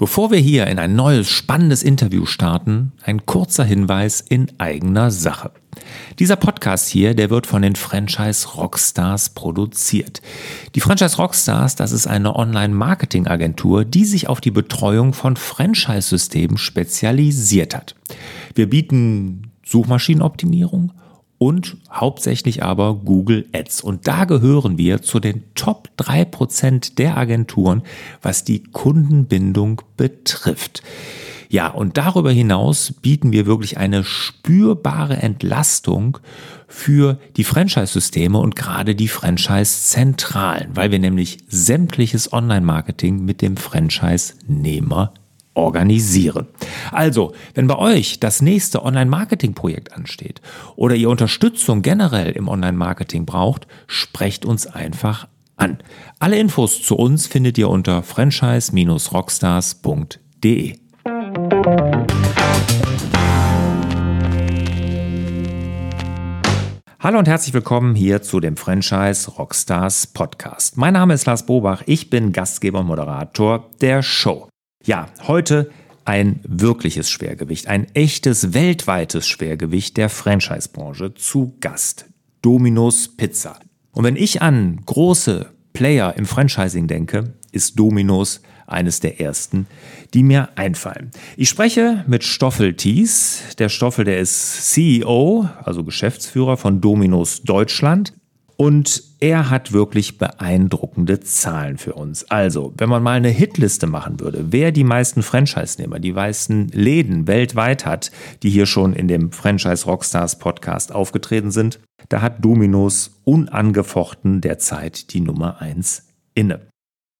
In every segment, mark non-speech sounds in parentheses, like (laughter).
Bevor wir hier in ein neues spannendes Interview starten, ein kurzer Hinweis in eigener Sache. Dieser Podcast hier, der wird von den Franchise Rockstars produziert. Die Franchise Rockstars, das ist eine Online-Marketing-Agentur, die sich auf die Betreuung von Franchise-Systemen spezialisiert hat. Wir bieten Suchmaschinenoptimierung, und hauptsächlich aber Google Ads. Und da gehören wir zu den Top 3% der Agenturen, was die Kundenbindung betrifft. Ja, und darüber hinaus bieten wir wirklich eine spürbare Entlastung für die Franchise-Systeme und gerade die Franchise-Zentralen, weil wir nämlich sämtliches Online-Marketing mit dem Franchise-Nehmer organisieren. Also, wenn bei euch das nächste Online-Marketing-Projekt ansteht oder ihr Unterstützung generell im Online-Marketing braucht, sprecht uns einfach an. Alle Infos zu uns findet ihr unter franchise-rockstars.de. Hallo und herzlich willkommen hier zu dem Franchise Rockstars Podcast. Mein Name ist Lars Bobach, ich bin Gastgeber und Moderator der Show. Ja, heute ein wirkliches Schwergewicht, ein echtes weltweites Schwergewicht der Franchise-Branche zu Gast. Domino's Pizza. Und wenn ich an große Player im Franchising denke, ist Domino's eines der ersten, die mir einfallen. Ich spreche mit Stoffel Thies. Der Stoffel, der ist CEO, also Geschäftsführer von Domino's Deutschland. Und er hat wirklich beeindruckende Zahlen für uns. Also, wenn man mal eine Hitliste machen würde, wer die meisten Franchise-Nehmer, die meisten Läden weltweit hat, die hier schon in dem Franchise Rockstars Podcast aufgetreten sind, da hat Dominos unangefochten derzeit die Nummer eins inne.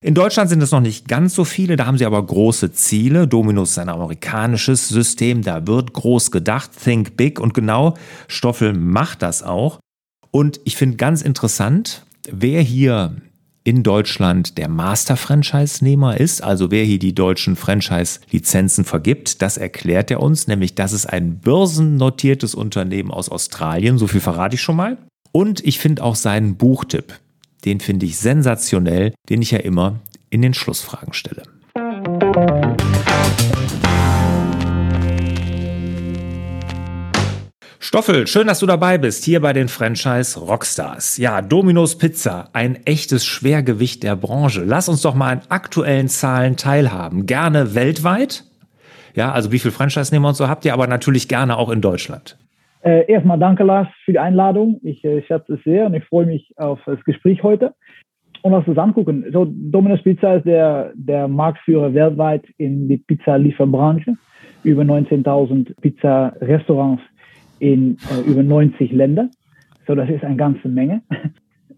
In Deutschland sind es noch nicht ganz so viele, da haben sie aber große Ziele. Dominus ist ein amerikanisches System, da wird groß gedacht, think big und genau Stoffel macht das auch. Und ich finde ganz interessant, wer hier in Deutschland der Master-Franchise-Nehmer ist, also wer hier die deutschen Franchise-Lizenzen vergibt, das erklärt er uns, nämlich das ist ein börsennotiertes Unternehmen aus Australien, so viel verrate ich schon mal. Und ich finde auch seinen Buchtipp, den finde ich sensationell, den ich ja immer in den Schlussfragen stelle. Stoffel, schön, dass du dabei bist, hier bei den Franchise Rockstars. Ja, Domino's Pizza, ein echtes Schwergewicht der Branche. Lass uns doch mal an aktuellen Zahlen teilhaben. Gerne weltweit. Ja, also wie viel Franchise-Nehmer und so habt ihr, aber natürlich gerne auch in Deutschland. Äh, erstmal danke, Lars, für die Einladung. Ich äh, schätze es sehr und ich freue mich auf das Gespräch heute. Und lass uns angucken. So, Domino's Pizza ist der, der Marktführer weltweit in die Pizza-Lieferbranche. Über 19.000 Pizza-Restaurants in äh, über 90 Länder. So, das ist eine ganze Menge.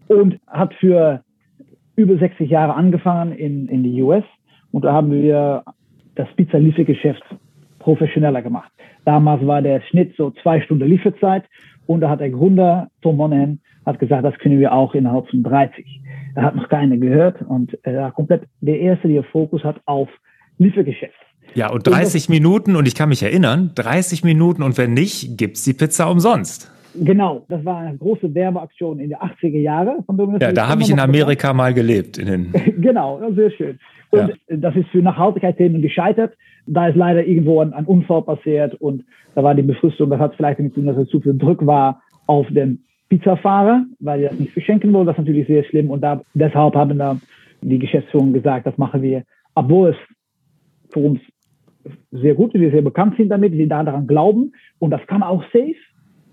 Und hat für über 60 Jahre angefangen in, in die US. Und da haben wir das Pizza-Liefergeschäft professioneller gemacht. Damals war der Schnitt so zwei Stunden Lieferzeit. Und da hat der Gründer, Tom Monahan, hat gesagt, das können wir auch innerhalb von 30. Da hat noch keiner gehört und er war komplett der Erste, der Fokus hat auf Liefergeschäft. Ja, und 30 und Minuten, und ich kann mich erinnern, 30 Minuten und wenn nicht, gibt's die Pizza umsonst. Genau, das war eine große Werbeaktion in den 80er Jahren. Ja, da habe ich in Amerika gemacht. mal gelebt. In den (laughs) genau, sehr schön. Und ja. das ist für Nachhaltigkeitsthemen gescheitert. Da ist leider irgendwo ein, ein, Unfall passiert und da war die Befristung, das hat vielleicht damit zu tun, dass es zu viel Druck war auf den Pizzafahrer, weil er das nicht verschenken wollte. Das ist natürlich sehr schlimm und da, deshalb haben da die Geschäftsführung gesagt, das machen wir, obwohl es für uns sehr gut, wir sehr bekannt sind damit, wir daran glauben und das kann auch safe,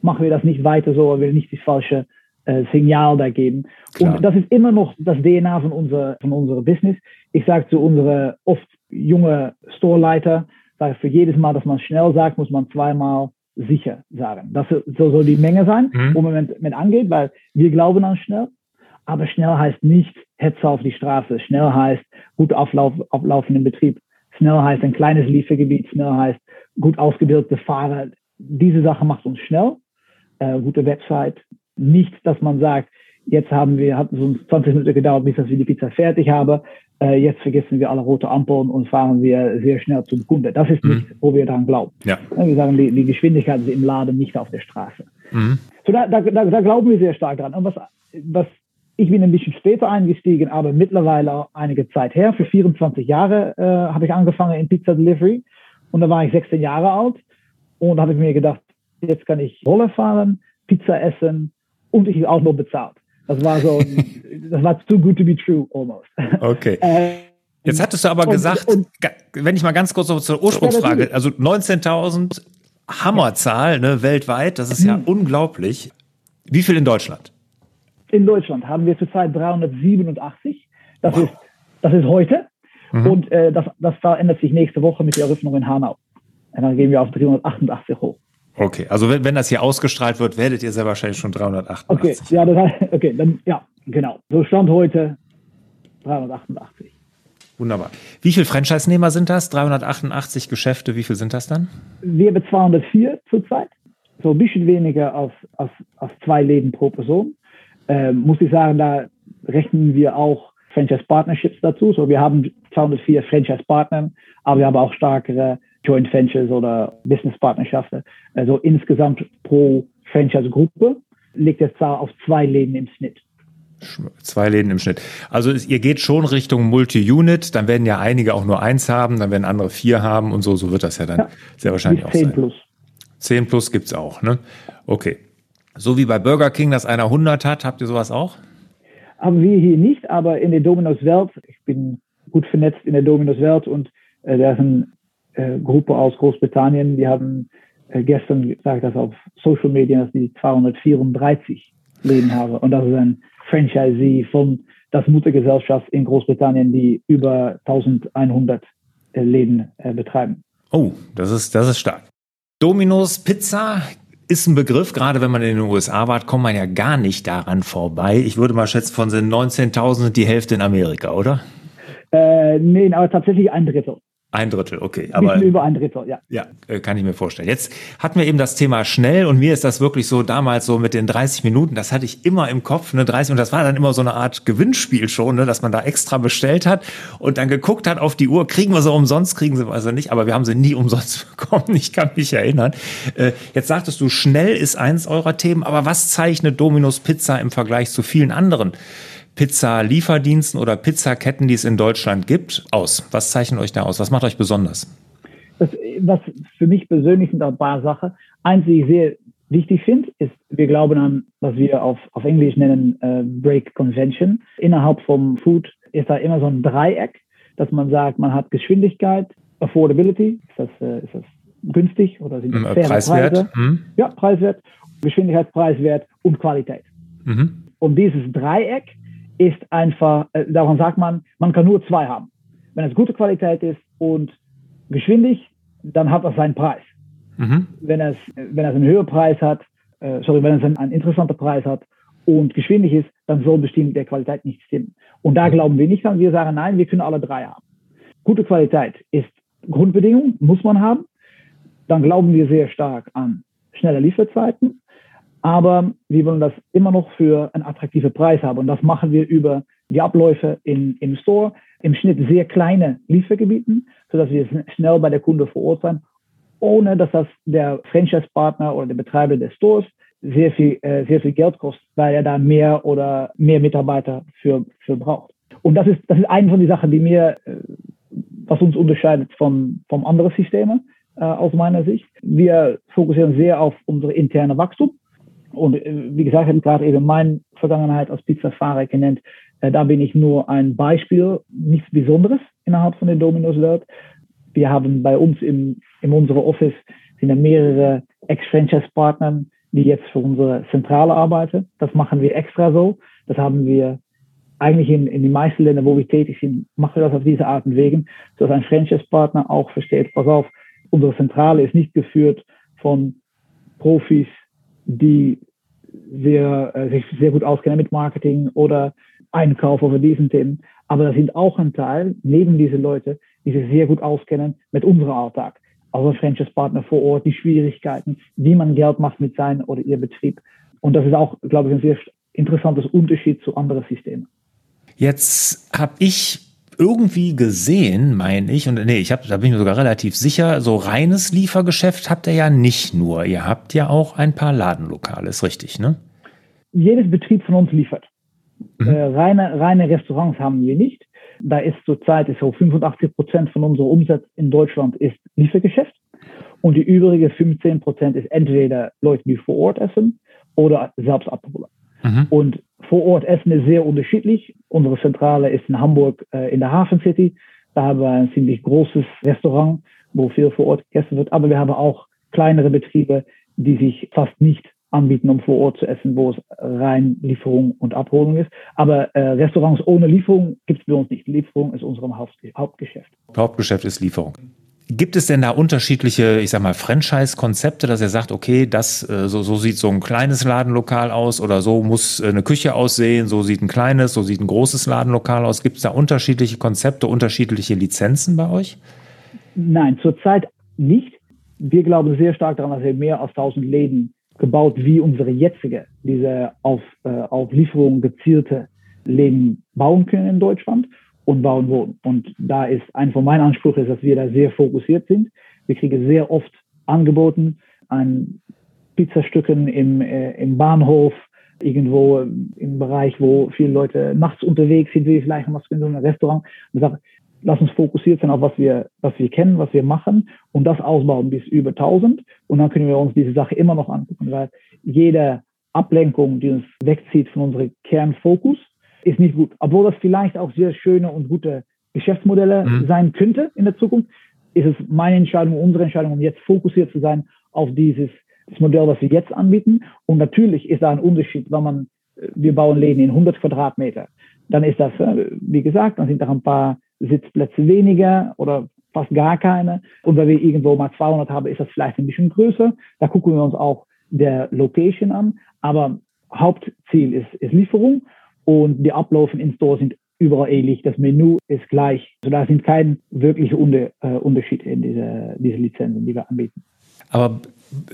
machen wir das nicht weiter so, weil wir nicht das falsche äh, Signal da geben. Klar. Und das ist immer noch das DNA von unserer von unserem Business. Ich sage zu unseren oft junge Storeleiter, sage für jedes Mal, dass man schnell sagt, muss man zweimal sicher sagen. Das soll die Menge sein, mhm. wo man mit, mit angeht, weil wir glauben an schnell. Aber schnell heißt nicht Hetze auf die Straße. Schnell heißt gut Auflauf, auflaufenden Betrieb. Schnell heißt ein kleines Liefergebiet, schnell heißt gut ausgebildete Fahrer. Diese Sache macht uns schnell. Äh, gute Website. Nicht, dass man sagt, jetzt haben wir, hat es uns 20 Minuten gedauert, bis wir die Pizza fertig haben. Äh, jetzt vergessen wir alle rote Ampeln und fahren wir sehr schnell zum Kunde. Das ist nicht, mhm. wo wir daran glauben. Ja. Wir sagen, die, die Geschwindigkeit ist im Laden, nicht auf der Straße. Mhm. So, da, da, da, da glauben wir sehr stark dran. Und was, was ich bin ein bisschen später eingestiegen, aber mittlerweile einige Zeit her. Für 24 Jahre äh, habe ich angefangen in Pizza Delivery und da war ich 16 Jahre alt und da habe ich mir gedacht, jetzt kann ich Roller fahren, Pizza essen und ich auch noch bezahlt. Das war so, (laughs) das war too good to be true almost. Okay. (laughs) äh, Jetzt hattest du aber und, gesagt, und, wenn ich mal ganz kurz noch zur Ursprungsfrage, also 19.000 Hammerzahl ne, weltweit, das ist ja mhm. unglaublich. Wie viel in Deutschland? In Deutschland haben wir zurzeit 387. Das, wow. ist, das ist heute. Mhm. Und äh, das, das verändert sich nächste Woche mit der Eröffnung in Hanau. Und dann gehen wir auf 388 hoch. Okay, also wenn, wenn das hier ausgestrahlt wird, werdet ihr sehr wahrscheinlich schon 388. Okay, ja, das heißt, okay, dann, ja, genau. So stand heute 388. Wunderbar. Wie viele Franchise-Nehmer sind das? 388 Geschäfte, wie viel sind das dann? Wir haben 204 zurzeit. So ein bisschen weniger als, als, als zwei Läden pro Person. Ähm, muss ich sagen, da rechnen wir auch Franchise Partnerships dazu. So, wir haben 204 Franchise Partner, aber wir haben auch stärkere Joint Ventures oder Business Partnerschaften. Also insgesamt pro Franchise Gruppe liegt der Zahl auf zwei Läden im Schnitt. Zwei Läden im Schnitt. Also ihr geht schon Richtung Multi-Unit, dann werden ja einige auch nur eins haben, dann werden andere vier haben und so, so wird das ja dann ja, sehr wahrscheinlich auch 10 sein. 10 plus. 10 plus gibt's auch, ne? Okay. So wie bei Burger King, dass einer 100 hat, habt ihr sowas auch? Haben wir hier nicht, aber in der Dominos Welt, ich bin gut vernetzt in der Dominos Welt und äh, da ist eine äh, Gruppe aus Großbritannien, die haben äh, gestern gesagt, dass auf Social Media, dass die 234 Läden haben und das ist ein Franchisee von das Muttergesellschaft in Großbritannien, die über 1100 äh, Läden äh, betreiben. Oh, das ist, das ist stark. Domino's Pizza ist ein Begriff, gerade wenn man in den USA war, kommt man ja gar nicht daran vorbei. Ich würde mal schätzen, von den 19.000 die Hälfte in Amerika, oder? Äh, nee, aber tatsächlich ein Drittel. Ein Drittel, okay. Aber über ein Drittel, ja. Ja, äh, kann ich mir vorstellen. Jetzt hatten wir eben das Thema schnell und mir ist das wirklich so damals so mit den 30 Minuten, das hatte ich immer im Kopf, ne, 30 und das war dann immer so eine Art Gewinnspiel schon, ne, dass man da extra bestellt hat und dann geguckt hat auf die Uhr, kriegen wir sie umsonst, kriegen sie also nicht, aber wir haben sie nie (laughs) umsonst bekommen, ich kann mich erinnern. Äh, jetzt sagtest du, schnell ist eins eurer Themen, aber was zeichnet Dominus Pizza im Vergleich zu vielen anderen Pizza-Lieferdiensten oder Pizzaketten, die es in Deutschland gibt, aus? Was zeichnet euch da aus? Was macht euch besonders? Das, was für mich persönlich sind ein paar Sachen. Eins, die ich sehr wichtig finde, ist, wir glauben an, was wir auf, auf Englisch nennen, äh, Break Convention. Innerhalb vom Food ist da immer so ein Dreieck, dass man sagt, man hat Geschwindigkeit, Affordability, ist das, äh, ist das günstig oder sind das faire preiswert? Preise? Mhm. Ja, preiswert, Geschwindigkeitspreiswert und Qualität. Mhm. Und dieses Dreieck ist einfach, äh, daran sagt man, man kann nur zwei haben. Wenn es gute Qualität ist und geschwindig, dann hat das seinen Preis. Mhm. Wenn es, wenn es einen höheren Preis hat, äh, sorry, wenn es einen, einen interessanten Preis hat und geschwindig ist, dann soll bestimmt der Qualität nicht stimmen. Und da glauben wir nicht an. Wir sagen, nein, wir können alle drei haben. Gute Qualität ist Grundbedingung, muss man haben. Dann glauben wir sehr stark an schnelle Lieferzeiten. Aber wir wollen das immer noch für einen attraktiven Preis haben. Und das machen wir über die Abläufe in, im Store, im Schnitt sehr kleine Liefergebieten, sodass wir schnell bei der Kunde vor Ort sein, ohne dass das der Franchise-Partner oder der Betreiber des Stores sehr viel, äh, sehr viel Geld kostet, weil er da mehr oder mehr Mitarbeiter für, für braucht. Und das ist, das ist eine von den Sachen, die mir, äh, was uns unterscheidet von, vom anderen Systemen, äh, aus meiner Sicht. Wir fokussieren sehr auf unsere interne Wachstum und äh, wie gesagt, ich habe gerade eben meine Vergangenheit als Pizzafahrer genannt. Äh, da bin ich nur ein Beispiel, nichts Besonderes innerhalb von der Dominos Welt. Wir haben bei uns im, in unserem Office sind mehrere Ex-Franchise-Partner, die jetzt für unsere Zentrale arbeiten. Das machen wir extra so. Das haben wir eigentlich in, in den meisten Ländern, wo wir tätig sind, machen wir das auf diese Art und Wegen, sodass ein Franchise-Partner auch versteht, pass auf, unsere Zentrale ist nicht geführt von Profis, die sehr, äh, sich sehr gut auskennen mit Marketing oder Einkauf oder diesen Themen. Aber da sind auch ein Teil, neben diese Leute, die sich sehr gut auskennen mit unserem Alltag. Also Franchise-Partner vor Ort, die Schwierigkeiten, wie man Geld macht mit seinem oder ihr Betrieb. Und das ist auch, glaube ich, ein sehr interessantes Unterschied zu anderen Systemen. Jetzt habe ich irgendwie gesehen, meine ich, und nee, ich habe, da bin ich mir sogar relativ sicher, so reines Liefergeschäft habt ihr ja nicht nur. Ihr habt ja auch ein paar Ladenlokale, ist richtig, ne? Jedes Betrieb von uns liefert. Mhm. Äh, reine, reine Restaurants haben wir nicht. Da ist zurzeit ist so 85 Prozent von unserem Umsatz in Deutschland ist Liefergeschäft. Und die übrige 15 Prozent ist entweder Leute, die vor Ort essen oder selbst abholen. Mhm. Und vor Ort essen ist sehr unterschiedlich. Unsere Zentrale ist in Hamburg äh, in der Hafen City. Da haben wir ein ziemlich großes Restaurant, wo viel vor Ort gegessen wird. Aber wir haben auch kleinere Betriebe, die sich fast nicht anbieten, um vor Ort zu essen, wo es rein Lieferung und Abholung ist. Aber äh, Restaurants ohne Lieferung gibt es bei uns nicht. Lieferung ist unserem Haupt Hauptgeschäft. Hauptgeschäft ist Lieferung. Gibt es denn da unterschiedliche, ich sag mal, Franchise-Konzepte, dass er sagt, okay, das, äh, so, so sieht so ein kleines Ladenlokal aus oder so muss äh, eine Küche aussehen, so sieht ein kleines, so sieht ein großes Ladenlokal aus? Gibt es da unterschiedliche Konzepte, unterschiedliche Lizenzen bei euch? Nein, zurzeit nicht. Wir glauben sehr stark daran, dass wir mehr als 1000 Läden gebaut wie unsere jetzige, diese auf, äh, auf Lieferung gezielte Läden bauen können in Deutschland und bauen wollen. Und da ist ein von meinen Ansprüchen, dass wir da sehr fokussiert sind. Wir kriegen sehr oft angeboten an Pizzastücken im, äh, im Bahnhof, irgendwo im Bereich, wo viele Leute nachts unterwegs sind, wie vielleicht was in einem Restaurant. Und sage, lass uns fokussiert sein auf was wir, was wir kennen, was wir machen und das ausbauen bis über 1000 und dann können wir uns diese Sache immer noch angucken, weil jede Ablenkung, die uns wegzieht von unserem Kernfokus, ist nicht gut. Obwohl das vielleicht auch sehr schöne und gute Geschäftsmodelle mhm. sein könnte in der Zukunft, ist es meine Entscheidung, unsere Entscheidung, um jetzt fokussiert zu sein auf dieses Modell, was wir jetzt anbieten. Und natürlich ist da ein Unterschied, wenn man, wir bauen Läden in 100 Quadratmeter. Dann ist das, äh, wie gesagt, dann sind da ein paar Sitzplätze weniger oder fast gar keine. Und wenn wir irgendwo mal 200 haben, ist das vielleicht ein bisschen größer. Da gucken wir uns auch der Location an. Aber Hauptziel ist, ist Lieferung und die Ablaufen in Store sind überall ähnlich. Das Menü ist gleich. Also da sind keine wirkliche Unter, äh, Unterschiede in diese, diese Lizenzen, die wir anbieten. Aber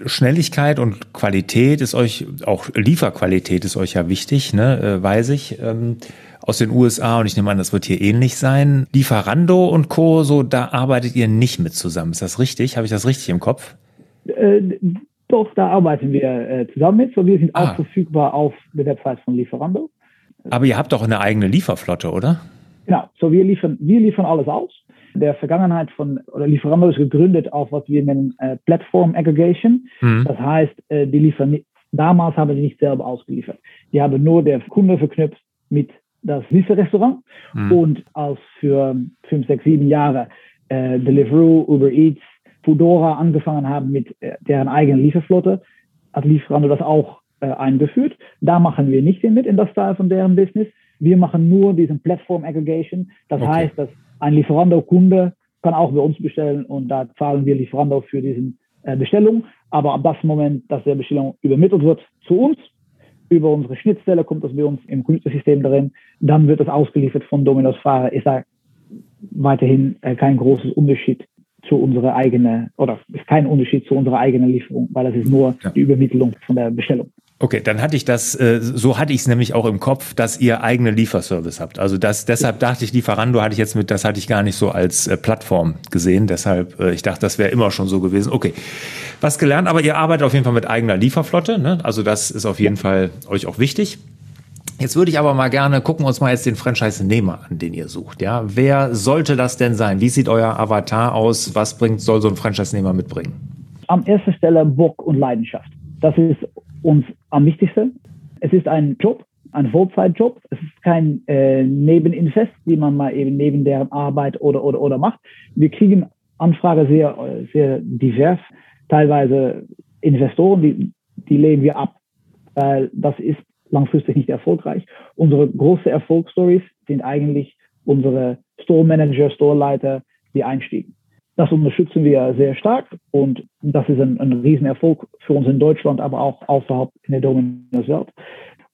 Schnelligkeit und Qualität ist euch, auch Lieferqualität ist euch ja wichtig, ne, äh, weiß ich. Ähm, aus den USA und ich nehme an, das wird hier ähnlich sein. Lieferando und Co., so da arbeitet ihr nicht mit zusammen. Ist das richtig? Habe ich das richtig im Kopf? Äh, doch, da arbeiten wir äh, zusammen mit. So, wir sind ah. auch verfügbar auf der Website von Lieferando. Aber ihr habt doch eine eigene Lieferflotte, oder? Genau, so wir liefern, wir liefern alles aus. Der Vergangenheit von, oder Lieferando ist gegründet auf was wir nennen äh, Platform Aggregation. Mhm. Das heißt, äh, die liefern, damals haben sie nicht selber ausgeliefert. Die haben nur der Kunde verknüpft mit das Lieferrestaurant mhm. und als für fünf, sechs, sieben Jahre äh, Deliveroo, Uber Eats, Foodora angefangen haben mit äh, deren eigenen Lieferflotte, hat Lieferando das auch äh, eingeführt. Da machen wir nicht mit in das Teil von deren Business. Wir machen nur diesen Platform Aggregation. Das okay. heißt, dass ein Lieferando-Kunde kann auch bei uns bestellen und da zahlen wir Lieferando für diese äh, Bestellung. Aber ab das Moment, dass der Bestellung übermittelt wird zu uns, über unsere Schnittstelle kommt das bei uns im Computersystem drin. Dann wird das ausgeliefert von Domino's Fahrer. Ist da weiterhin äh, kein großes Unterschied zu unserer eigenen, oder ist kein Unterschied zu unserer eigenen Lieferung, weil das ist nur ja. die Übermittlung von der Bestellung. Okay, dann hatte ich das, äh, so hatte ich es nämlich auch im Kopf, dass ihr eigene Lieferservice habt. Also das, deshalb dachte ich, Lieferando hatte ich jetzt mit, das hatte ich gar nicht so als äh, Plattform gesehen. Deshalb, äh, ich dachte, das wäre immer schon so gewesen. Okay, was gelernt, aber ihr arbeitet auf jeden Fall mit eigener Lieferflotte. Ne? Also das ist auf jeden Fall euch auch wichtig. Jetzt würde ich aber mal gerne gucken uns mal jetzt den Franchise-Nehmer an, den ihr sucht. Ja, wer sollte das denn sein? Wie sieht euer Avatar aus? Was bringt, soll so ein Franchise-Nehmer mitbringen? Am ersten Stelle Bock und Leidenschaft. Das ist uns am wichtigsten. Es ist ein Job, ein Vollzeitjob. Es ist kein äh, Nebeninvest, die man mal eben neben deren Arbeit oder, oder, oder macht. Wir kriegen Anfragen sehr, sehr divers. Teilweise Investoren, die, die lehnen wir ab, weil das ist langfristig nicht erfolgreich. Unsere große Erfolgsstories sind eigentlich unsere Store Manager, Store Leiter, die einstiegen. Das unterstützen wir sehr stark und das ist ein, ein Riesenerfolg für uns in Deutschland, aber auch außerhalb in der Dominos Welt.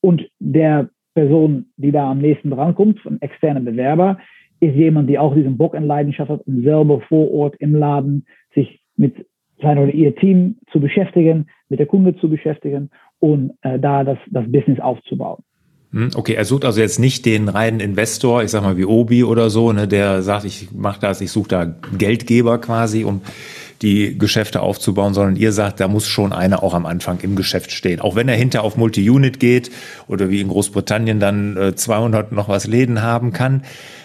Und der Person, die da am nächsten drankommt, ein externer Bewerber, ist jemand, die auch diesen Bock und Leidenschaft hat, um selber vor Ort im Laden sich mit sein oder ihr Team zu beschäftigen, mit der Kunde zu beschäftigen und äh, da das, das Business aufzubauen. Hm, okay, er sucht also jetzt nicht den reinen Investor, ich sag mal wie Obi oder so, ne, der sagt, ich mache das, ich suche da Geldgeber quasi, um die Geschäfte aufzubauen, sondern ihr sagt, da muss schon einer auch am Anfang im Geschäft stehen. Auch wenn er hinter auf Multi-Unit geht oder wie in Großbritannien dann 200 noch was Läden haben kann.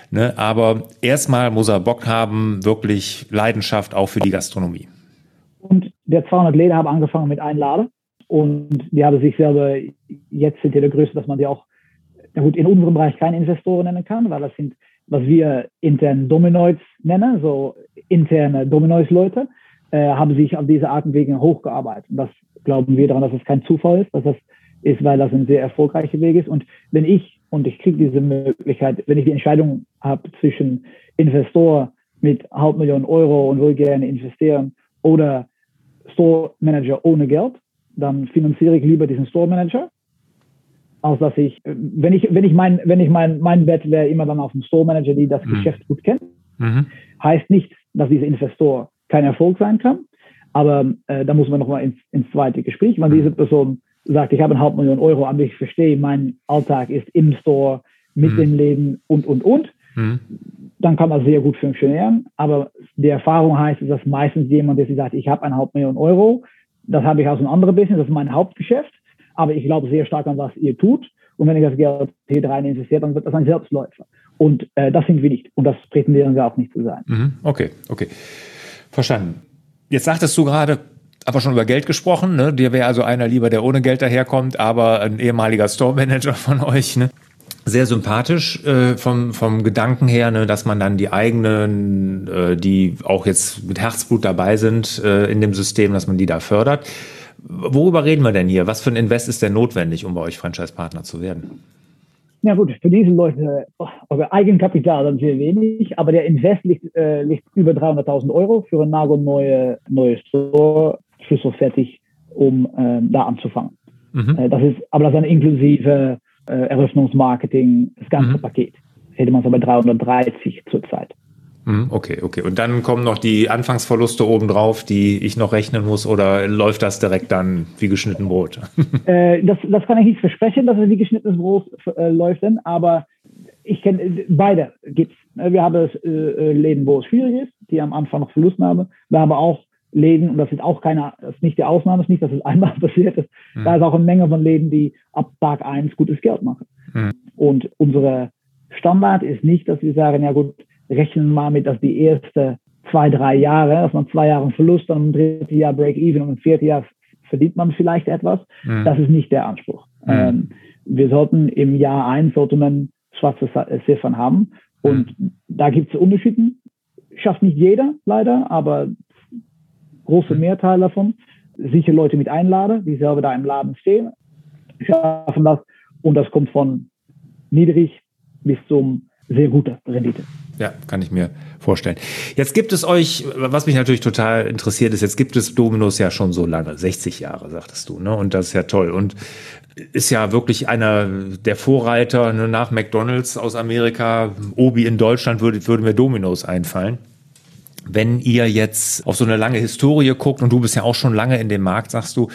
Ne? Aber erstmal muss er Bock haben, wirklich Leidenschaft auch für die Gastronomie. Und der 200 Läden haben angefangen mit einem Laden. Und die haben sich selber, jetzt sind die der Größe, dass man die auch, na gut, in unserem Bereich keine Investoren nennen kann, weil das sind, was wir intern Dominoids nennen, so interne Dominoids-Leute, äh, haben sich auf diese Art und Wege hochgearbeitet. Und das glauben wir daran, dass es kein Zufall ist, dass das ist, weil das ein sehr erfolgreicher Weg ist. Und wenn ich, und ich kriege diese Möglichkeit, wenn ich die Entscheidung habe zwischen Investor mit halb Millionen Euro und will gerne investieren oder Store Manager ohne Geld, dann finanziere ich lieber diesen Store Manager, als dass ich, wenn ich, wenn ich mein, wenn ich mein, mein Bett wäre immer dann auf dem Store Manager, die das mhm. Geschäft gut kennt. Mhm. Heißt nicht, dass dieser Investor kein Erfolg sein kann, aber äh, da muss man nochmal ins, ins zweite Gespräch, wenn diese Person sagt, ich habe eine halbe Million Euro, aber ich verstehe, mein Alltag ist im Store, mit mhm. dem Leben und, und, und, mhm. dann kann das sehr gut funktionieren. Aber die Erfahrung heißt, dass meistens jemand, der sagt, ich habe eine halbe Million Euro, das habe ich aus einem anderen Business, das ist mein Hauptgeschäft, aber ich glaube sehr stark an, was ihr tut. Und wenn ich das hier rein investiert, dann wird das ein Selbstläufer. Und äh, das sind wir nicht. Und das prätendieren wir auch nicht zu sein. Mhm. Okay, okay. Verstanden. Jetzt sagtest du gerade, aber schon über Geld gesprochen. Ne? Dir wäre also einer lieber, der ohne Geld daherkommt, aber ein ehemaliger Store Manager von euch. Ne? Sehr sympathisch äh, vom, vom Gedanken her, ne, dass man dann die eigenen, äh, die auch jetzt mit Herzblut dabei sind äh, in dem System, dass man die da fördert. Worüber reden wir denn hier? Was für ein Invest ist denn notwendig, um bei euch Franchise-Partner zu werden? Ja gut, für diese Leute, euer Eigenkapital dann sehr wenig, aber der Invest liegt, äh, liegt über 300.000 Euro für ein nagelneue neue Store, schlüsselfertig, um äh, da anzufangen. Mhm. Äh, das ist, aber das ist eine inklusive äh, Eröffnungsmarketing, das ganze mhm. Paket. Hätte man es aber 330 zurzeit. Mhm, okay, okay. Und dann kommen noch die Anfangsverluste obendrauf, die ich noch rechnen muss, oder läuft das direkt dann wie geschnitten Brot? (laughs) äh, das, das kann ich nicht versprechen, dass es wie geschnittenes Brot äh, läuft, denn, aber ich kenne beide gibt's. Wir haben äh, äh, Läden, wo es schwierig ist, die am Anfang noch Verlusten haben. Wir haben auch Läden, und das ist auch keine, das ist nicht die Ausnahme, das ist nicht, dass es einmal (laughs) passiert ist. Mhm. Da ist auch eine Menge von Läden, die ab Tag eins gutes Geld machen. Mhm. Und unsere Standard ist nicht, dass wir sagen, ja gut, rechnen mal mit, dass die ersten zwei, drei Jahre, dass man zwei Jahre Verlust, dann im dritten Jahr Break-Even und im vierten Jahr verdient man vielleicht etwas. Mhm. Das ist nicht der Anspruch. Mhm. Ähm, wir sollten im Jahr eins sollte man schwarze Ziffern haben. Und mhm. da gibt es Unterschiede. Schafft nicht jeder, leider, aber große mhm. Mehrteil davon. Sicher Leute mit einladen, die selber da im Laden stehen, schaffen das. Und das kommt von niedrig bis zum sehr guter Rendite. Ja, kann ich mir vorstellen. Jetzt gibt es euch, was mich natürlich total interessiert ist, jetzt gibt es Dominos ja schon so lange, 60 Jahre, sagtest du, ne? Und das ist ja toll. Und ist ja wirklich einer der Vorreiter ne, nach McDonalds aus Amerika. Obi in Deutschland würde, würde mir Dominos einfallen. Wenn ihr jetzt auf so eine lange Historie guckt und du bist ja auch schon lange in dem Markt, sagst du,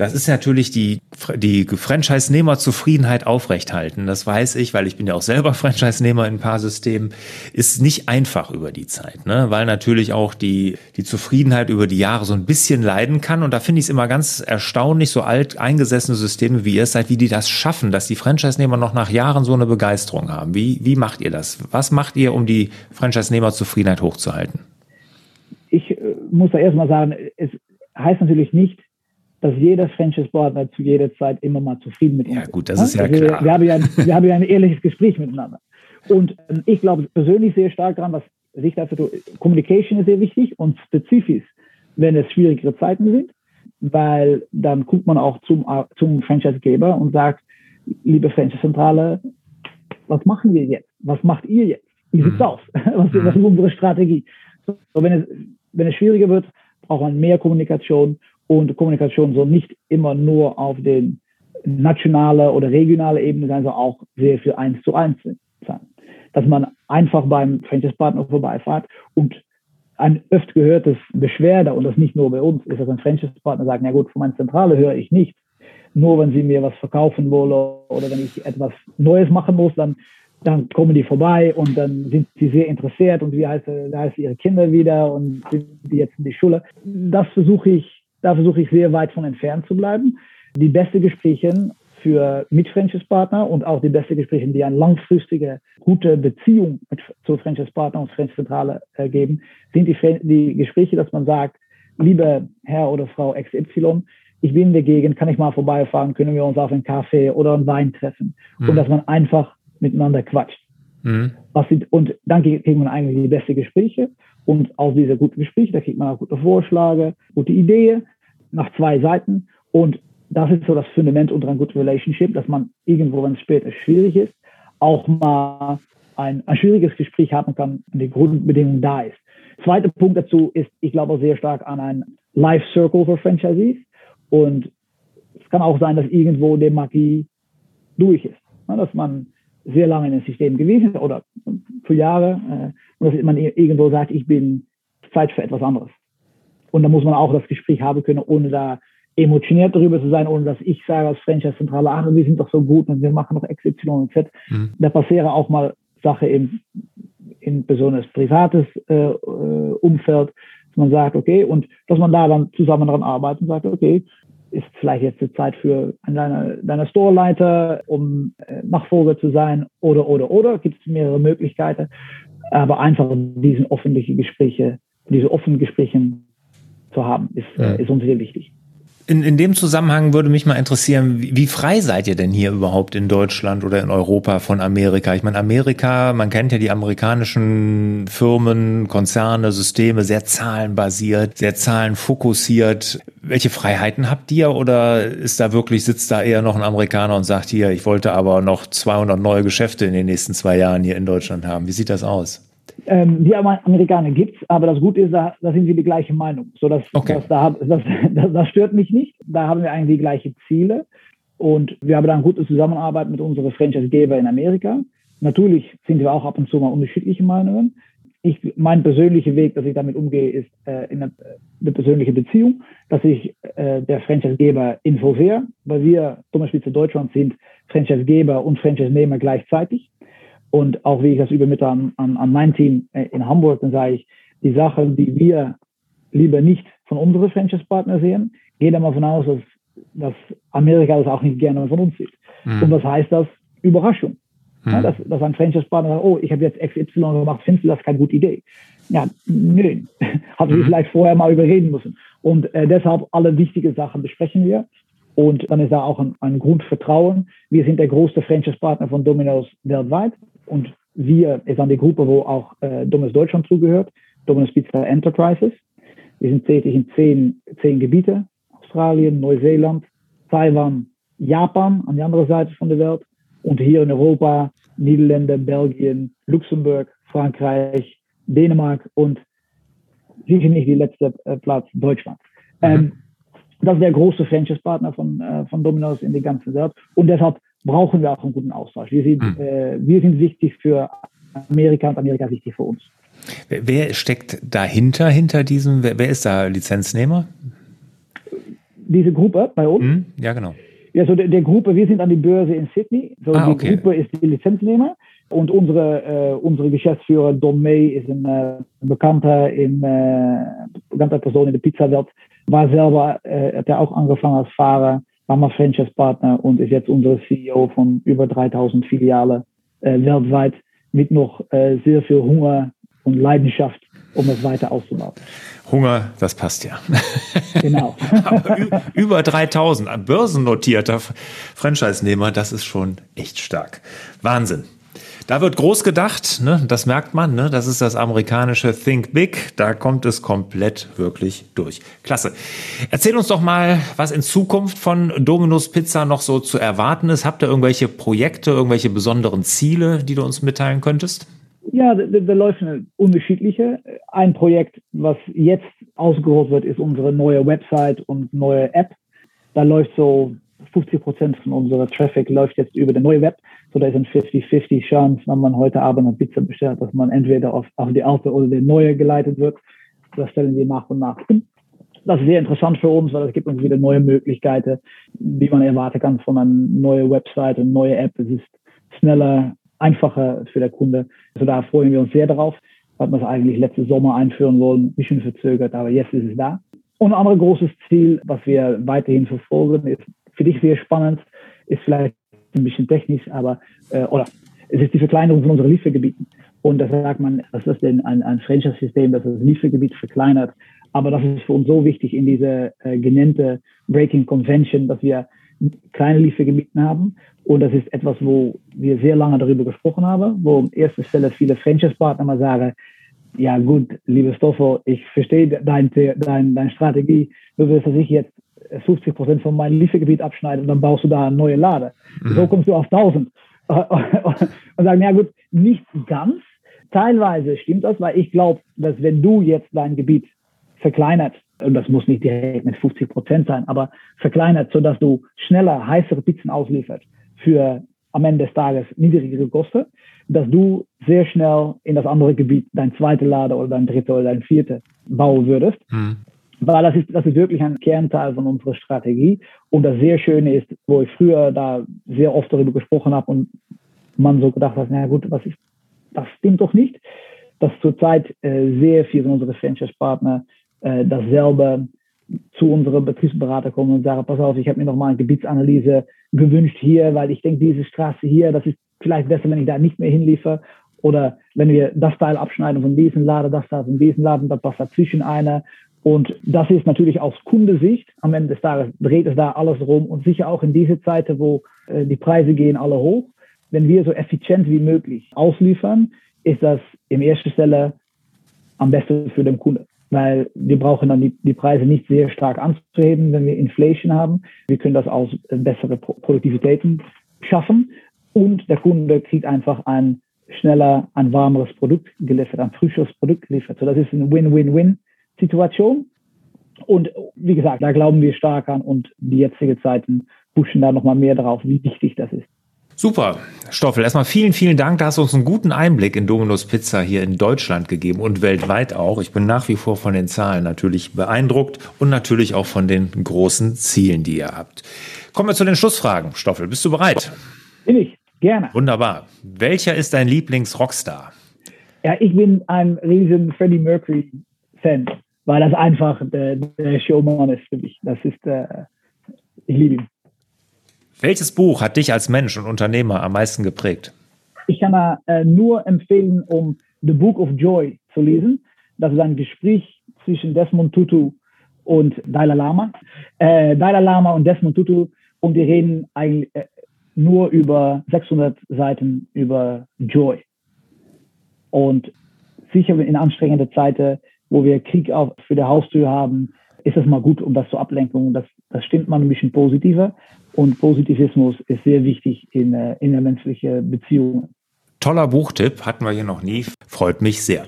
das ist natürlich die, die Franchise-Nehmer-Zufriedenheit aufrechthalten. Das weiß ich, weil ich bin ja auch selber (laughs) Franchise-Nehmer in ein paar Systemen. Ist nicht einfach über die Zeit, ne? weil natürlich auch die, die Zufriedenheit über die Jahre so ein bisschen leiden kann. Und da finde ich es immer ganz erstaunlich, so alt eingesessene Systeme wie ihr seid, wie die das schaffen, dass die Franchise-Nehmer noch nach Jahren so eine Begeisterung haben. Wie, wie macht ihr das? Was macht ihr, um die Franchise-Nehmer-Zufriedenheit hochzuhalten? Ich äh, muss da erstmal sagen, es heißt natürlich nicht, dass jeder Franchise-Partner zu jeder Zeit immer mal zufrieden mit uns ist. Ja, gut, das ist ja also klar. Wir, haben ja, wir haben ja ein ehrliches Gespräch miteinander. Und ähm, ich glaube persönlich sehr stark daran, was sich dafür tut. Communication ist sehr wichtig und spezifisch, wenn es schwierigere Zeiten sind, weil dann guckt man auch zum, zum Franchise-Geber und sagt, liebe Franchise-Zentrale, was machen wir jetzt? Was macht ihr jetzt? Wie sieht's mhm. aus? Was, (laughs) was, ist unsere Strategie? So, wenn, es, wenn es schwieriger wird, braucht man mehr Kommunikation und Kommunikation soll nicht immer nur auf den nationale oder regionale Ebene sein, sondern auch sehr viel eins zu eins sein. Dass man einfach beim Franchise-Partner vorbeifahrt und ein öfter gehörtes Beschwerde, und das nicht nur bei uns, ist, dass ein Franchise-Partner sagt, na gut, von meiner Zentrale höre ich nicht. Nur wenn sie mir was verkaufen wollen oder wenn ich etwas Neues machen muss, dann dann kommen die vorbei und dann sind sie sehr interessiert und wie heißt, wie heißt ihre Kinder wieder und sind die jetzt in die Schule. Das versuche ich, da versuche ich sehr weit von entfernt zu bleiben. Die beste Gespräche für mit Franchise-Partner und auch die beste Gespräche, die eine langfristige, gute Beziehung mit, zu Franchise-Partner und Franchise-Zentrale äh, geben, sind die, die Gespräche, dass man sagt, lieber Herr oder Frau XY, ich bin in der Gegend, kann ich mal vorbeifahren, können wir uns auf einen Kaffee oder einen Wein treffen. Mhm. Und dass man einfach miteinander quatscht. Mhm. Sind, und dann kriegt man eigentlich die besten Gespräche. Und aus dieser guten Gespräche, da kriegt man auch gute Vorschläge, gute Ideen nach zwei Seiten. Und das ist so das Fundament unter einer guten Relationship, dass man irgendwo, wenn es später schwierig ist, auch mal ein, ein schwieriges Gespräch haben kann, wenn die Grundbedingung da ist. Zweiter Punkt dazu ist, ich glaube sehr stark an ein Life Circle für Franchisees. Und es kann auch sein, dass irgendwo die Magie durch ist. Dass man sehr lange in dem System gewesen oder für Jahre äh, und dass man irgendwo sagt, ich bin Zeit für etwas anderes. Und da muss man auch das Gespräch haben können, ohne da emotioniert darüber zu sein, ohne dass ich sage als Franchise-Zentrale, ach, wir sind doch so gut und wir machen noch X, Y und Z. Mhm. Da passieren auch mal Sachen im, in besonders privates äh, äh, Umfeld, dass man sagt, okay, und dass man da dann zusammen daran arbeitet und sagt, okay, ist vielleicht jetzt die Zeit für deine, deine Storeleiter, um äh, Nachfolger zu sein oder, oder, oder. Gibt es mehrere Möglichkeiten. Aber einfach diesen öffentlichen Gespräche, diese offenen Gespräche zu haben, ist, ja. ist uns sehr wichtig. In, in dem Zusammenhang würde mich mal interessieren, wie, wie, frei seid ihr denn hier überhaupt in Deutschland oder in Europa von Amerika? Ich meine, Amerika, man kennt ja die amerikanischen Firmen, Konzerne, Systeme, sehr zahlenbasiert, sehr zahlenfokussiert. Welche Freiheiten habt ihr oder ist da wirklich, sitzt da eher noch ein Amerikaner und sagt hier, ich wollte aber noch 200 neue Geschäfte in den nächsten zwei Jahren hier in Deutschland haben? Wie sieht das aus? Ähm, die Amerikaner gibt es, aber das Gute ist, da, da sind wir die gleiche Meinung. So, dass, okay. dass da, das, (laughs) das, das stört mich nicht. Da haben wir eigentlich die gleichen Ziele. Und wir haben da eine gute Zusammenarbeit mit unseren Franchise-Geber in Amerika. Natürlich sind wir auch ab und zu mal unterschiedliche Meinungen. Ich, mein persönlicher Weg, dass ich damit umgehe, ist äh, in eine, eine, persönliche Beziehung, dass ich äh, der Franchise-Geber involviere, weil wir zum Beispiel zu Deutschland sind Franchise-Geber und Franchise-Nehmer gleichzeitig. Und auch wie ich das übermittle an, an, an mein Team äh, in Hamburg, dann sage ich, die Sachen, die wir lieber nicht von unseren Franchise-Partnern sehen, gehen wir davon aus, dass, dass Amerika das auch nicht gerne von uns sieht. Mhm. Und was heißt das? Überraschung. Mhm. Ja, dass, dass ein Franchise-Partner sagt, oh, ich habe jetzt XY gemacht, findest du das keine gute Idee? Ja, nö, (laughs) ich mhm. vielleicht vorher mal überreden müssen. Und äh, deshalb alle wichtigen Sachen besprechen wir. Und dann ist da auch ein, ein Grundvertrauen. Wir sind der größte Franchise-Partner von Domino's weltweit. Und wir ist an die Gruppe, wo auch äh, Domino's Deutschland zugehört, Domino's Pizza Enterprises. Wir sind tätig in zehn, zehn Gebiete, Australien, Neuseeland, Taiwan, Japan an die andere Seite von der Welt und hier in Europa, Niederlande, Belgien, Luxemburg, Frankreich, Dänemark und sicher nicht die letzte äh, Platz Deutschland. Mhm. Ähm, das ist der große Franchise-Partner von, äh, von Domino's in der ganzen Welt und deshalb brauchen wir auch einen guten Austausch. Wir sind, mhm. äh, wir sind wichtig für Amerika und Amerika ist wichtig für uns. Wer, wer steckt dahinter, hinter diesem, wer, wer, ist da Lizenznehmer? Diese Gruppe bei uns? Mhm. Ja, genau. Ja, so der, der, Gruppe, wir sind an die Börse in Sydney. So ah, die okay. Gruppe ist die Lizenznehmer. Und unsere, äh, unsere Geschäftsführer Don May ist ein äh, bekannter, in, äh, bekannter Person in der Pizzawelt. War selber, äh, hat er auch angefangen als Fahrer war mal Franchise-Partner und ist jetzt unser CEO von über 3000 Filialen äh, weltweit mit noch äh, sehr viel Hunger und Leidenschaft, um es weiter auszubauen. Hunger, das passt ja. (laughs) Genau. (laughs) über 3000 börsennotierter Franchise-Nehmer, das ist schon echt stark. Wahnsinn. Da wird groß gedacht, ne? das merkt man, ne? das ist das amerikanische Think Big, da kommt es komplett wirklich durch. Klasse. Erzähl uns doch mal, was in Zukunft von Domino's Pizza noch so zu erwarten ist. Habt ihr irgendwelche Projekte, irgendwelche besonderen Ziele, die du uns mitteilen könntest? Ja, da, da läuft unterschiedliche. Ein Projekt, was jetzt ausgerollt wird, ist unsere neue Website und neue App. Da läuft so 50 Prozent von unserer Traffic läuft jetzt über die neue Web. So, da ist ein 50-50 Chance, wenn man heute Abend eine Pizza bestellt, dass man entweder auf, auf die alte oder die neue geleitet wird. Das stellen wir nach und nach. Das ist sehr interessant für uns, weil es gibt uns wieder neue Möglichkeiten, wie man erwarten kann von einer neuen Website, eine neue App. Es ist schneller, einfacher für der Kunde. Also da freuen wir uns sehr darauf. Hat man es eigentlich letztes Sommer einführen wollen, ein bisschen verzögert, aber jetzt ist es da. Und ein anderes großes Ziel, was wir weiterhin verfolgen, ist für dich sehr spannend, ist vielleicht ein bisschen technisch, aber äh, oder es ist die Verkleinerung von unseren Liefergebieten. Und da sagt man, das ist denn ein, ein Franchise-System, das das Liefergebiet verkleinert. Aber das ist für uns so wichtig in diese äh, genannte Breaking Convention, dass wir kleine Liefergebiete haben. Und das ist etwas, wo wir sehr lange darüber gesprochen haben, wo an erster Stelle viele Franchise-Partner mal sagen, ja gut, liebe Stoffel, ich verstehe deine dein, dein Strategie. Du willst, dass ich jetzt 50 Prozent von meinem Liefergebiet abschneide und dann baust du da eine neue Lade. Mhm. So kommst du auf 1000. (laughs) und sagen, ja gut, nicht ganz. Teilweise stimmt das, weil ich glaube, dass wenn du jetzt dein Gebiet verkleinert, und das muss nicht direkt mit 50 Prozent sein, aber verkleinert, sodass du schneller heißere Pizzen auslieferst für am Ende des Tages niedrigere Kosten, dass du sehr schnell in das andere Gebiet dein zweite Lade oder dein dritte oder dein vierte bauen würdest. Mhm. Weil das ist, das ist wirklich ein Kernteil von unserer Strategie. Und das sehr Schöne ist, wo ich früher da sehr oft darüber gesprochen habe und man so gedacht hat, na gut, was ist, das stimmt doch nicht, dass zurzeit äh, sehr viele unserer Franchise-Partner äh, dasselbe zu unserem Betriebsberater kommen und sagen, pass auf, ich habe mir noch mal eine Gebietsanalyse gewünscht hier, weil ich denke, diese Straße hier, das ist vielleicht besser, wenn ich da nicht mehr hinliefere. Oder wenn wir das Teil abschneiden von diesem Laden, das Teil von diesem Laden, dann passt dazwischen einer. Und das ist natürlich aus Kundesicht. Am Ende des Tages dreht es da alles rum und sicher auch in diese Zeiten, wo äh, die Preise gehen alle hoch. Wenn wir so effizient wie möglich ausliefern, ist das in erster Stelle am besten für den Kunden weil wir brauchen dann die, die Preise nicht sehr stark anzuheben, wenn wir Inflation haben. Wir können das aus äh, bessere Produktivitäten schaffen und der Kunde kriegt einfach ein schneller, ein warmeres Produkt geliefert, ein frisches Produkt geliefert. So, das ist eine Win-Win-Win-Situation. Und wie gesagt, da glauben wir stark an und die jetzige Zeiten pushen da nochmal mehr drauf, wie wichtig das ist. Super, Stoffel. Erstmal vielen, vielen Dank. Da hast du uns einen guten Einblick in Domino's Pizza hier in Deutschland gegeben und weltweit auch. Ich bin nach wie vor von den Zahlen natürlich beeindruckt und natürlich auch von den großen Zielen, die ihr habt. Kommen wir zu den Schlussfragen. Stoffel, bist du bereit? Bin ich, gerne. Wunderbar. Welcher ist dein Lieblings-Rockstar? Ja, ich bin ein riesen Freddie Mercury-Fan, weil das einfach der, der Showman ist für mich. Das ist, äh, ich liebe ihn. Welches Buch hat dich als Mensch und Unternehmer am meisten geprägt? Ich kann äh, nur empfehlen, um The Book of Joy zu lesen. Das ist ein Gespräch zwischen Desmond Tutu und Dalai Lama. Äh, Dalai Lama und Desmond Tutu und die reden eigentlich äh, nur über 600 Seiten über Joy. Und sicher in anstrengenden Zeiten, wo wir Krieg auf, für die Haustür haben, ist es mal gut, um das zur Ablenkung. Das, das stimmt man ein bisschen positiver. Und Positivismus ist sehr wichtig in, äh, in der menschlichen Beziehung. Toller Buchtipp, hatten wir hier noch nie. Freut mich sehr.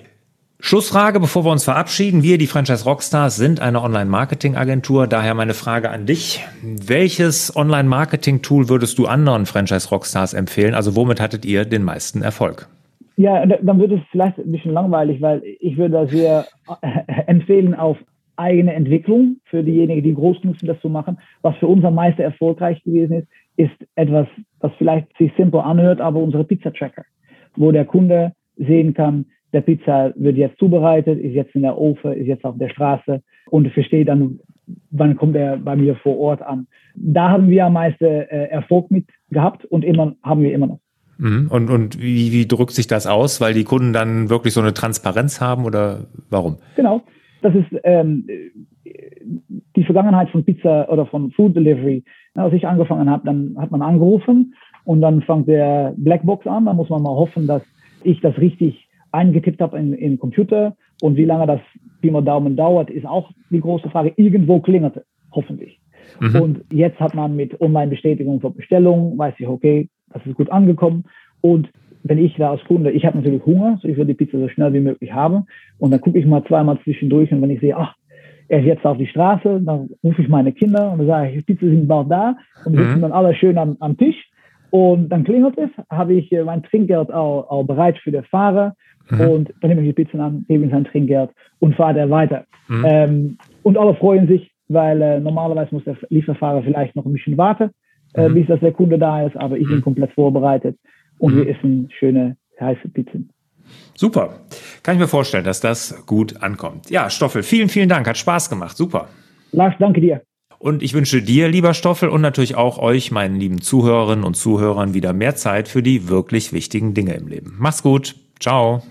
Schlussfrage, bevor wir uns verabschieden. Wir, die Franchise Rockstars, sind eine Online-Marketing-Agentur. Daher meine Frage an dich. Welches Online-Marketing-Tool würdest du anderen Franchise Rockstars empfehlen? Also womit hattet ihr den meisten Erfolg? Ja, dann wird es vielleicht ein bisschen langweilig, weil ich würde das sehr äh, empfehlen, auf eigene Entwicklung für diejenigen, die groß genug sind, das zu machen. Was für uns am meisten erfolgreich gewesen ist, ist etwas, was vielleicht sich simpel anhört, aber unsere Pizza-Tracker, wo der Kunde sehen kann, der Pizza wird jetzt zubereitet, ist jetzt in der Ofen, ist jetzt auf der Straße und versteht dann, wann kommt er bei mir vor Ort an. Da haben wir am meisten äh, Erfolg mit gehabt und immer haben wir immer noch. Mhm. Und, und wie, wie drückt sich das aus? Weil die Kunden dann wirklich so eine Transparenz haben oder warum? Genau das ist ähm, die Vergangenheit von Pizza oder von Food Delivery. Als ich angefangen habe, dann hat man angerufen und dann fängt der Blackbox an. Da muss man mal hoffen, dass ich das richtig eingetippt habe in, in Computer. Und wie lange das Pi mal Daumen dauert, ist auch die große Frage. Irgendwo klingelt hoffentlich. Mhm. Und jetzt hat man mit Online-Bestätigung für Bestellung, weiß ich, okay, das ist gut angekommen. Und wenn ich da als Kunde, ich habe natürlich Hunger, so ich will die Pizza so schnell wie möglich haben. Und dann gucke ich mal zweimal zwischendurch und wenn ich sehe, ach, er ist jetzt auf die Straße, dann rufe ich meine Kinder und dann sage ich, die Pizza sind bald da und wir mhm. sitzen dann alle schön am, am Tisch. Und dann klingelt es, habe ich äh, mein Trinkgeld auch, auch bereit für den Fahrer mhm. und dann nehme ich die Pizza an, gebe ihm sein Trinkgeld und fahre er weiter. Mhm. Ähm, und alle freuen sich, weil äh, normalerweise muss der Lieferfahrer vielleicht noch ein bisschen warten, äh, mhm. bis dass der Kunde da ist, aber ich bin mhm. komplett vorbereitet. und mhm. wir essen schöne heiße Pizzen. Super. Kann ich mir vorstellen, dass das gut ankommt. Ja, Stoffel, vielen, vielen Dank. Hat Spaß gemacht. Super. Lars, danke dir. Und ich wünsche dir, lieber Stoffel, und natürlich auch euch, meinen lieben Zuhörerinnen und Zuhörern, wieder mehr Zeit für die wirklich wichtigen Dinge im Leben. Mach's gut. Ciao.